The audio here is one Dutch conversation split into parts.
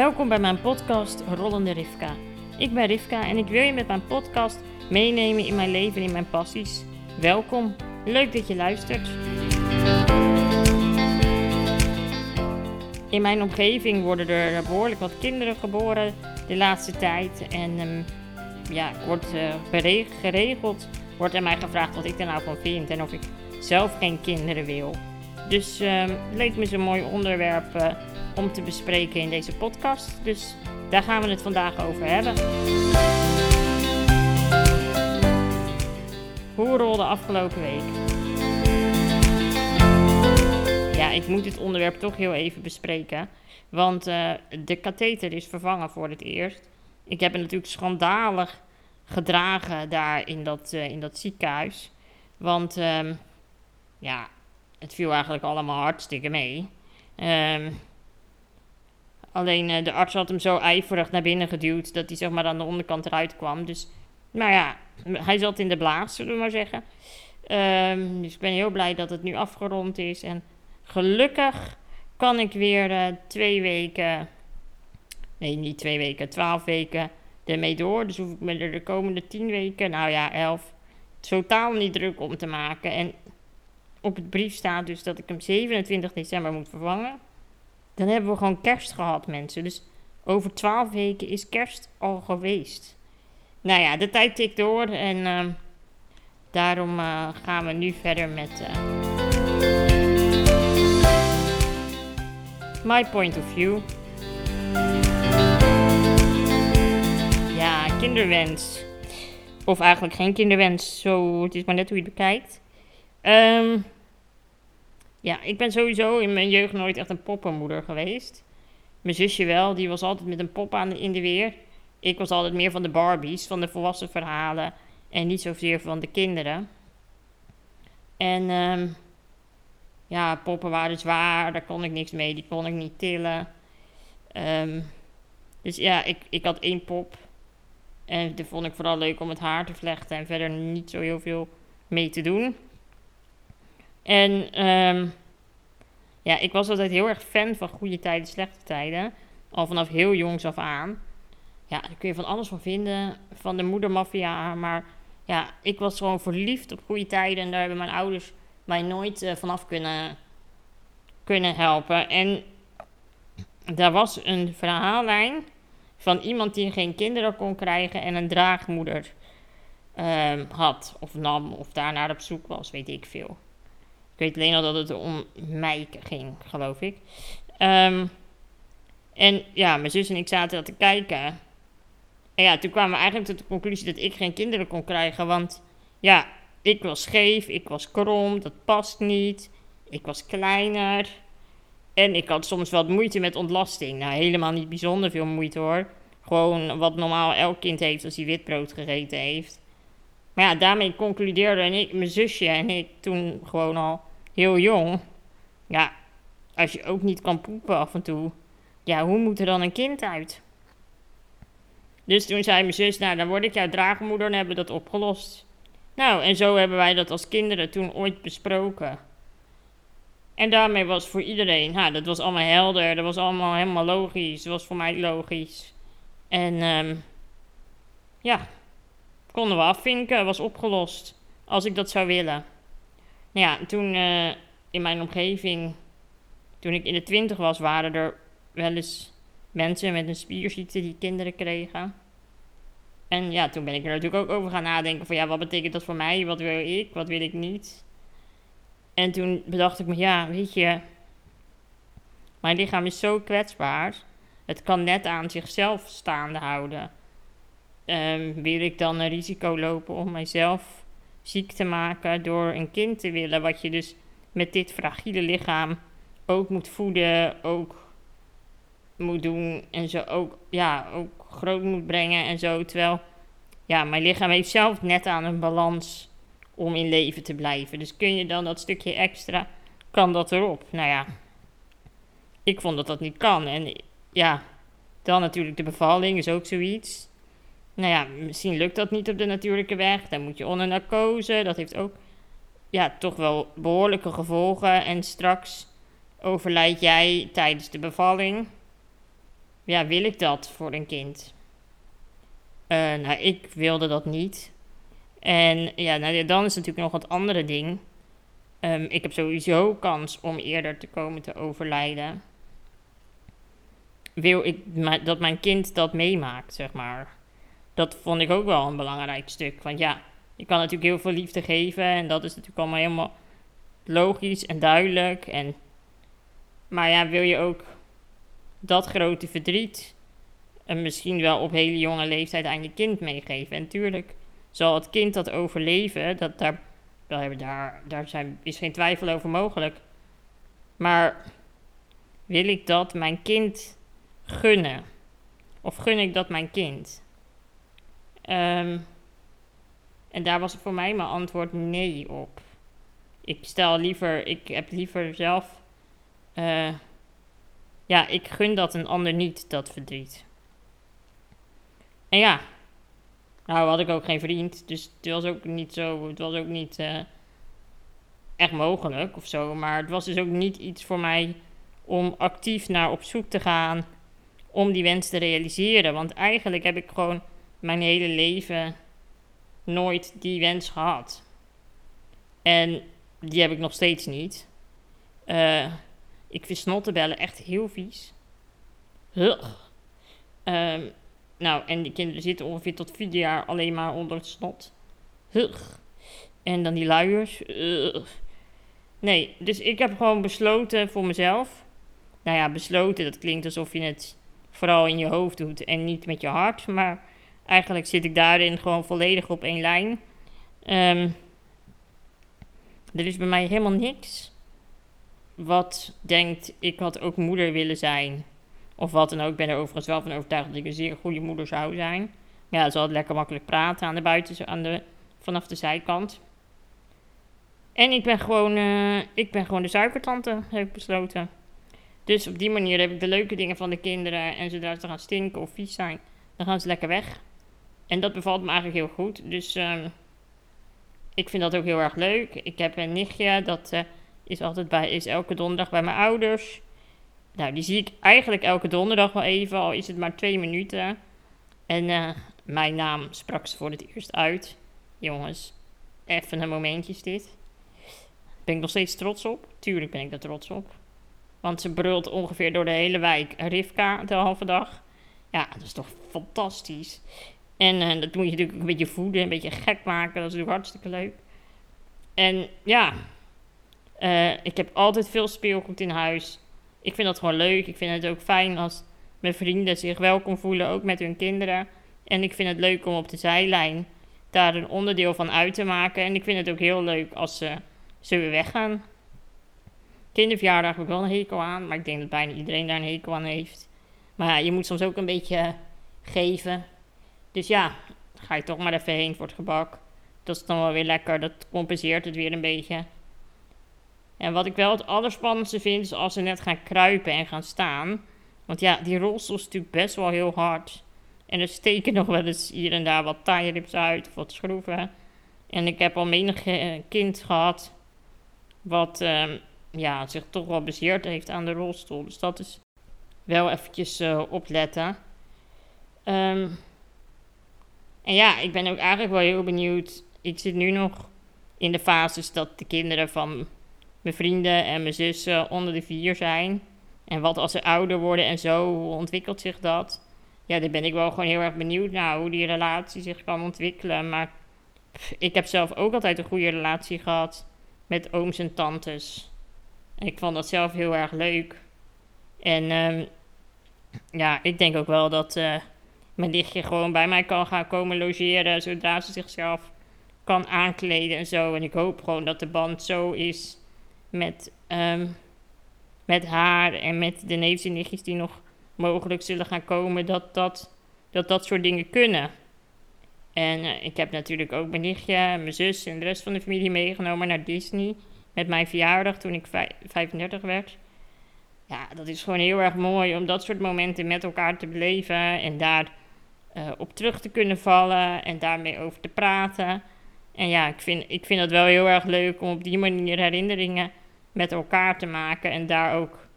Welkom bij mijn podcast Rollende Rivka. Ik ben Rivka en ik wil je met mijn podcast meenemen in mijn leven en in mijn passies. Welkom, leuk dat je luistert. In mijn omgeving worden er behoorlijk wat kinderen geboren de laatste tijd. En um, ja, wordt uh, geregeld, wordt er mij gevraagd wat ik er nou van vind en of ik zelf geen kinderen wil. Dus uh, leek me zo'n mooi onderwerp uh, om te bespreken in deze podcast. Dus daar gaan we het vandaag over hebben. Hoe rolde afgelopen week? Ja, ik moet dit onderwerp toch heel even bespreken. Want uh, de katheter is vervangen voor het eerst. Ik heb het natuurlijk schandalig gedragen daar in dat, uh, in dat ziekenhuis. Want um, ja, het viel eigenlijk allemaal hartstikke mee. Um, alleen uh, de arts had hem zo ijverig naar binnen geduwd dat hij zeg maar aan de onderkant eruit kwam. Dus, nou ja, hij zat in de blaas, zullen we maar zeggen. Um, dus ik ben heel blij dat het nu afgerond is. En gelukkig kan ik weer uh, twee weken, nee niet twee weken, twaalf weken ermee door. Dus hoef ik me er de komende tien weken, nou ja, elf, totaal niet druk om te maken. En op het brief staat dus dat ik hem 27 december moet vervangen. Dan hebben we gewoon kerst gehad, mensen. Dus over 12 weken is kerst al geweest. Nou ja, de tijd tikt door en uh, daarom uh, gaan we nu verder met. Uh, my point of view. Ja, kinderwens. Of eigenlijk geen kinderwens, zo, het is maar net hoe je het bekijkt. Um, ja, ik ben sowieso in mijn jeugd nooit echt een poppenmoeder geweest. Mijn zusje wel, die was altijd met een pop aan in de weer. Ik was altijd meer van de Barbies, van de volwassen verhalen. En niet zozeer van de kinderen. En um, ja, poppen waren zwaar, daar kon ik niks mee, die kon ik niet tillen. Um, dus ja, ik, ik had één pop. En dat vond ik vooral leuk om het haar te vlechten en verder niet zo heel veel mee te doen. En um, ja, ik was altijd heel erg fan van goede tijden, slechte tijden. Al vanaf heel jongs af aan. Ja, daar kun je van alles van vinden. Van de moedermafia. Maar ja, ik was gewoon verliefd op goede tijden. En daar hebben mijn ouders mij nooit uh, vanaf kunnen, kunnen helpen. En daar was een verhaallijn van iemand die geen kinderen kon krijgen en een draagmoeder um, had. Of nam, of daar naar op zoek was, weet ik veel. Ik weet alleen al dat het om mij ging, geloof ik. Um, en ja, mijn zus en ik zaten dat te kijken. En ja, toen kwamen we eigenlijk tot de conclusie dat ik geen kinderen kon krijgen. Want ja, ik was scheef, ik was krom, dat past niet. Ik was kleiner. En ik had soms wat moeite met ontlasting. Nou, helemaal niet bijzonder veel moeite hoor. Gewoon wat normaal elk kind heeft als hij witbrood gegeten heeft. Maar ja, daarmee concludeerden ik, mijn zusje en ik toen gewoon al heel jong. Ja, als je ook niet kan poepen af en toe. Ja, hoe moet er dan een kind uit? Dus toen zei mijn zus, nou dan word ik jouw draagmoeder en hebben dat opgelost. Nou, en zo hebben wij dat als kinderen toen ooit besproken. En daarmee was voor iedereen, nou, dat was allemaal helder, dat was allemaal helemaal logisch, dat was voor mij logisch. En um, ja, konden we afvinken, was opgelost, als ik dat zou willen. Nou ja, toen uh, in mijn omgeving, toen ik in de twintig was, waren er wel eens mensen met een spierziekte die kinderen kregen. En ja, toen ben ik er natuurlijk ook over gaan nadenken van ja, wat betekent dat voor mij? Wat wil ik? Wat wil ik niet? En toen bedacht ik me, ja, weet je, mijn lichaam is zo kwetsbaar. Het kan net aan zichzelf staande houden. Um, wil ik dan een risico lopen om mijzelf ziek te maken door een kind te willen, wat je dus met dit fragiele lichaam ook moet voeden, ook moet doen en zo ook, ja, ook groot moet brengen en zo. Terwijl, ja, mijn lichaam heeft zelf net aan een balans om in leven te blijven. Dus kun je dan dat stukje extra, kan dat erop? Nou ja, ik vond dat dat niet kan. En ja, dan natuurlijk de bevalling is ook zoiets. Nou ja, misschien lukt dat niet op de natuurlijke weg. Dan moet je onder narcose. Dat heeft ook ja, toch wel behoorlijke gevolgen. En straks overlijd jij tijdens de bevalling. ja, wil ik dat voor een kind? Uh, nou, ik wilde dat niet. En ja, nou, dan is natuurlijk nog het andere ding. Um, ik heb sowieso kans om eerder te komen te overlijden. Wil ik dat mijn kind dat meemaakt, zeg maar. Dat vond ik ook wel een belangrijk stuk. Want ja, je kan natuurlijk heel veel liefde geven. En dat is natuurlijk allemaal helemaal logisch en duidelijk. En, maar ja, wil je ook dat grote verdriet en misschien wel op hele jonge leeftijd aan je kind meegeven. En tuurlijk zal het kind dat overleven, dat daar, daar, daar, zijn, is geen twijfel over mogelijk. Maar wil ik dat mijn kind gunnen? Of gun ik dat mijn kind? Ehm, en daar was voor mij mijn antwoord nee op. Ik stel liever, ik heb liever zelf. Uh, ja, ik gun dat een ander niet, dat verdriet. En ja, nou had ik ook geen vriend, dus het was ook niet zo, het was ook niet uh, echt mogelijk of zo. Maar het was dus ook niet iets voor mij om actief naar op zoek te gaan om die wens te realiseren. Want eigenlijk heb ik gewoon mijn hele leven nooit die wens gehad. En die heb ik nog steeds niet. Uh, ik vind snottenbellen echt heel vies. Um, nou, en die kinderen zitten ongeveer tot vier jaar alleen maar onder het snot. En dan die luiers. Nee, dus ik heb gewoon besloten voor mezelf. Nou ja, besloten, dat klinkt alsof je het vooral in je hoofd doet en niet met je hart. Maar eigenlijk zit ik daarin gewoon volledig op één lijn. Um, er is bij mij helemaal niks wat denkt, ik had ook moeder willen zijn. Of wat dan ook. Ik ben er overigens wel van overtuigd dat ik een zeer goede moeder zou zijn. Ja, ze had lekker makkelijk praten aan de buiten, aan de, vanaf de zijkant. En ik ben gewoon, uh, ik ben gewoon de suikertante, heb ik besloten. Dus op die manier heb ik de leuke dingen van de kinderen. En zodra ze gaan stinken of vies zijn, dan gaan ze lekker weg. En dat bevalt me eigenlijk heel goed. Dus uh, ik vind dat ook heel erg leuk. Ik heb een nichtje, dat uh, is altijd bij, is elke donderdag bij mijn ouders. Nou, die zie ik eigenlijk elke donderdag wel even, al is het maar twee minuten. En uh, mijn naam sprak ze voor het eerst uit. Jongens, even een momentje is dit. Ben ik nog steeds trots op? Tuurlijk ben ik er trots op. Want ze brult ongeveer door de hele wijk Rivka de halve dag. Ja, dat is toch fantastisch. En uh, dat moet je natuurlijk een beetje voeden, een beetje gek maken. Dat is natuurlijk hartstikke leuk. En ja, uh, ik heb altijd veel speelgoed in huis ik vind dat gewoon leuk. Ik vind het ook fijn als mijn vrienden zich welkom voelen, ook met hun kinderen. En ik vind het leuk om op de zijlijn daar een onderdeel van uit te maken. En ik vind het ook heel leuk als ze, ze weer weggaan. Kinderverjaardag heb ik wel een hekel aan, maar ik denk dat bijna iedereen daar een hekel aan heeft. Maar ja, je moet soms ook een beetje geven. Dus ja, ga je toch maar even heen voor het gebak. Dat is dan wel weer lekker, dat compenseert het weer een beetje. En wat ik wel het allerspannendste vind, is als ze net gaan kruipen en gaan staan. Want ja, die rolstoel is natuurlijk best wel heel hard. En er steken nog wel eens hier en daar wat tie-rips uit of wat schroeven. En ik heb al menig eh, kind gehad wat um, ja, zich toch wel bezeerd heeft aan de rolstoel. Dus dat is wel eventjes uh, opletten. Um, en ja, ik ben ook eigenlijk wel heel benieuwd. Ik zit nu nog in de fases dat de kinderen van mijn vrienden en mijn zussen onder de vier zijn. En wat als ze ouder worden en zo, hoe ontwikkelt zich dat? Ja, daar ben ik wel gewoon heel erg benieuwd naar hoe die relatie zich kan ontwikkelen. Maar ik heb zelf ook altijd een goede relatie gehad met ooms en tantes. Ik vond dat zelf heel erg leuk. En um, ja, ik denk ook wel dat uh, mijn nichtje gewoon bij mij kan gaan komen logeren zodra ze zichzelf kan aankleden en zo. En ik hoop gewoon dat de band zo is met, um, met haar en met de neefjes en nichtjes die nog mogelijk zullen gaan komen, dat dat, dat, dat soort dingen kunnen. En uh, ik heb natuurlijk ook mijn nichtje, mijn zus en de rest van de familie meegenomen naar Disney. Met mijn verjaardag toen ik 35 werd. Ja, dat is gewoon heel erg mooi om dat soort momenten met elkaar te beleven. En daar uh, op terug te kunnen vallen en daarmee over te praten. En ja, ik vind, ik vind het wel heel erg leuk om op die manier herinneringen met elkaar te maken en daar ook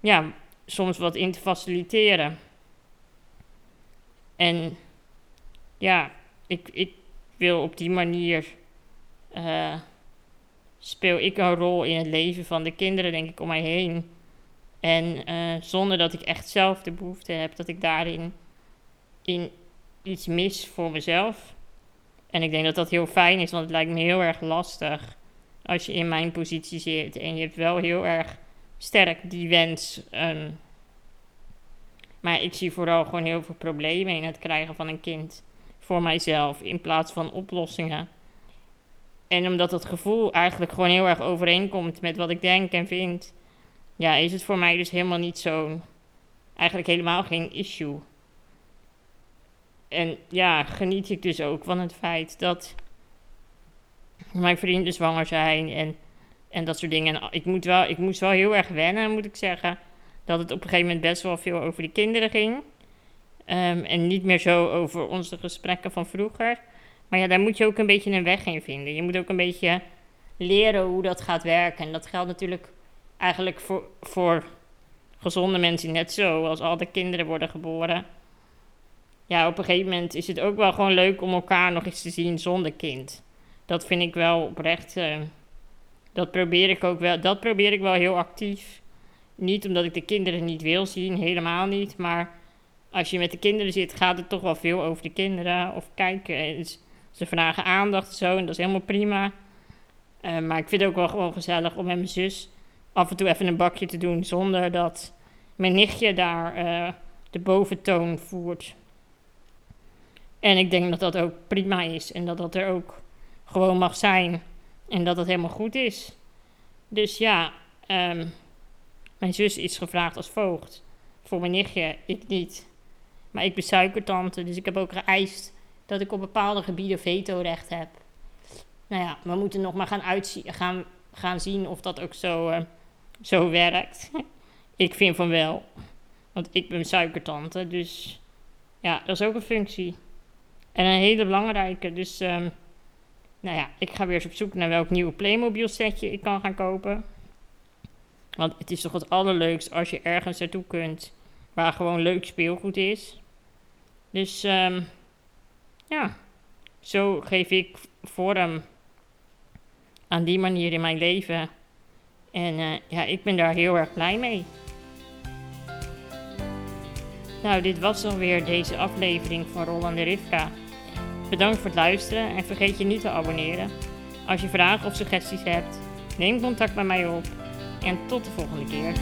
ja, soms wat in te faciliteren. En ja, ik, ik wil op die manier. eh, speel ik een rol in het leven van de kinderen, denk ik, om mij heen. En eh, zonder dat ik echt zelf de behoefte heb dat ik daarin in iets mis voor mezelf. En ik denk dat dat heel fijn is, want het lijkt me heel erg lastig als je in mijn positie zit en je hebt wel heel erg sterk die wens. ehm, maar ik zie vooral gewoon heel veel problemen in het krijgen van een kind voor mijzelf in plaats van oplossingen. En omdat dat gevoel eigenlijk gewoon heel erg overeenkomt met wat ik denk en vind, ja, is het voor mij dus helemaal niet zo'n, eigenlijk helemaal geen issue. En ja, geniet ik dus ook van het feit dat mijn vrienden zwanger zijn en, en dat soort dingen. En ik, moet wel, ik moest wel heel erg wennen, moet ik zeggen, dat het op een gegeven moment best wel veel over de kinderen ging. Ehm, en niet meer zo over onze gesprekken van vroeger. Maar ja, daar moet je ook een beetje een weg in vinden. Je moet ook een beetje leren hoe dat gaat werken. En dat geldt natuurlijk eigenlijk voor, voor gezonde mensen net zo. Als al de kinderen worden geboren. Ja, op een gegeven moment is het ook wel gewoon leuk om elkaar nog eens te zien zonder kind. Dat vind ik wel oprecht. eh, dat probeer ik ook wel. Dat probeer ik wel heel actief. Niet omdat ik de kinderen niet wil zien, helemaal niet. Maar als je met de kinderen zit, gaat het toch wel veel over de kinderen. Of kijken. En ze vragen aandacht zo. En dat is helemaal prima. Eh, maar ik vind het ook wel gewoon gezellig om met mijn zus af en toe even een bakje te doen. Zonder dat mijn nichtje daar eh, de boventoon voert. En ik denk dat dat ook prima is. En dat dat er ook gewoon mag zijn. En dat het helemaal goed is. Dus ja, ehm, mijn zus is gevraagd als voogd. Voor mijn nichtje, ik niet. Maar ik ben suikertante, dus ik heb ook geëist dat ik op bepaalde gebieden vetorecht heb. Nou ja, we moeten nog maar gaan, uitzien, gaan, gaan zien of dat ook zo, eh, zo werkt. ik vind van wel. Want ik ben suikertante, dus ja, dat is ook een functie. En een hele belangrijke. Dus ehm, nou ja, ik ga weer eens op zoek naar welk nieuwe Playmobil setje ik kan gaan kopen. Want het is toch het allerleukst als je ergens naartoe kunt waar gewoon leuk speelgoed is. Dus ehm, ja, zo geef ik vorm aan die manier in mijn leven. En eh, ja, ik ben daar heel erg blij mee. Nou, dit was dan weer deze aflevering van Roland de Rivka. Bedankt voor het luisteren en vergeet je niet te abonneren. Als je vragen of suggesties hebt, neem contact met mij op. En tot de volgende keer.